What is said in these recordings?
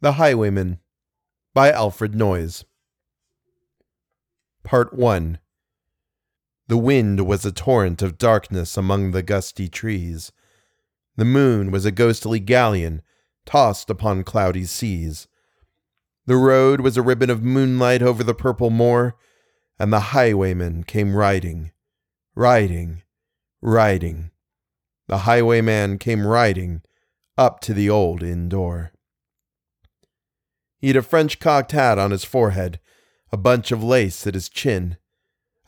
The Highwayman by Alfred Noyes. Part 1 The wind was a torrent of darkness among the gusty trees. The moon was a ghostly galleon tossed upon cloudy seas. The road was a ribbon of moonlight over the purple moor, and the highwayman came riding, riding, riding. The highwayman came riding up to the old inn door. He'd a French cocked hat on his forehead, a bunch of lace at his chin,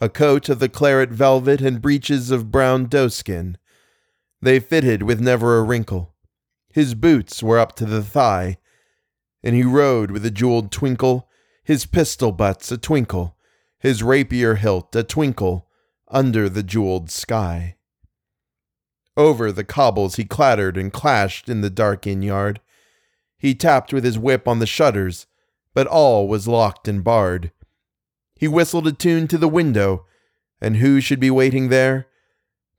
a coat of the claret velvet, and breeches of brown doeskin. They fitted with never a wrinkle. His boots were up to the thigh, and he rode with a jeweled twinkle, his pistol butts a twinkle, his rapier hilt a twinkle, under the jeweled sky. Over the cobbles he clattered and clashed in the dark inn yard. He tapped with his whip on the shutters, but all was locked and barred. He whistled a tune to the window, and who should be waiting there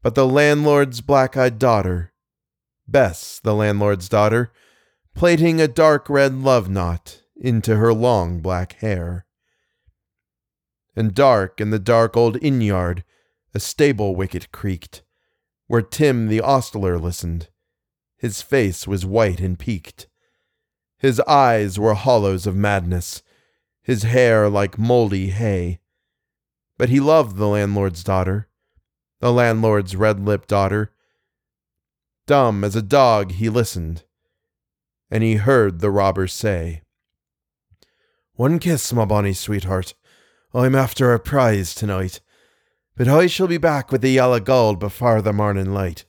but the landlord's black eyed daughter, Bess, the landlord's daughter, plaiting a dark red love knot into her long black hair. And dark in the dark old inn yard, a stable wicket creaked, where Tim the ostler listened. His face was white and peaked. His eyes were hollows of madness, his hair like mouldy hay. But he loved the landlord's daughter, the landlord's red lipped daughter. Dumb as a dog, he listened, and he heard the robber say, One kiss, my bonny sweetheart. I'm after a prize tonight, but I shall be back with the yellow gold before the morning light.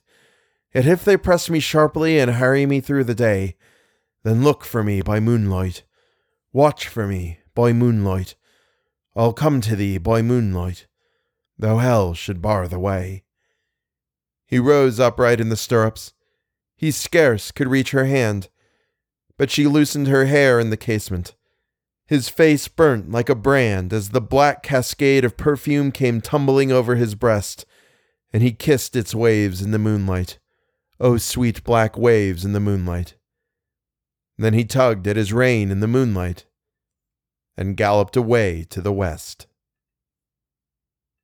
Yet if they press me sharply and harry me through the day, then look for me by moonlight. Watch for me by moonlight. I'll come to thee by moonlight, though hell should bar the way. He rose upright in the stirrups. He scarce could reach her hand, but she loosened her hair in the casement. His face burnt like a brand as the black cascade of perfume came tumbling over his breast, and he kissed its waves in the moonlight. Oh, sweet black waves in the moonlight. Then he tugged at his rein in the moonlight and galloped away to the west.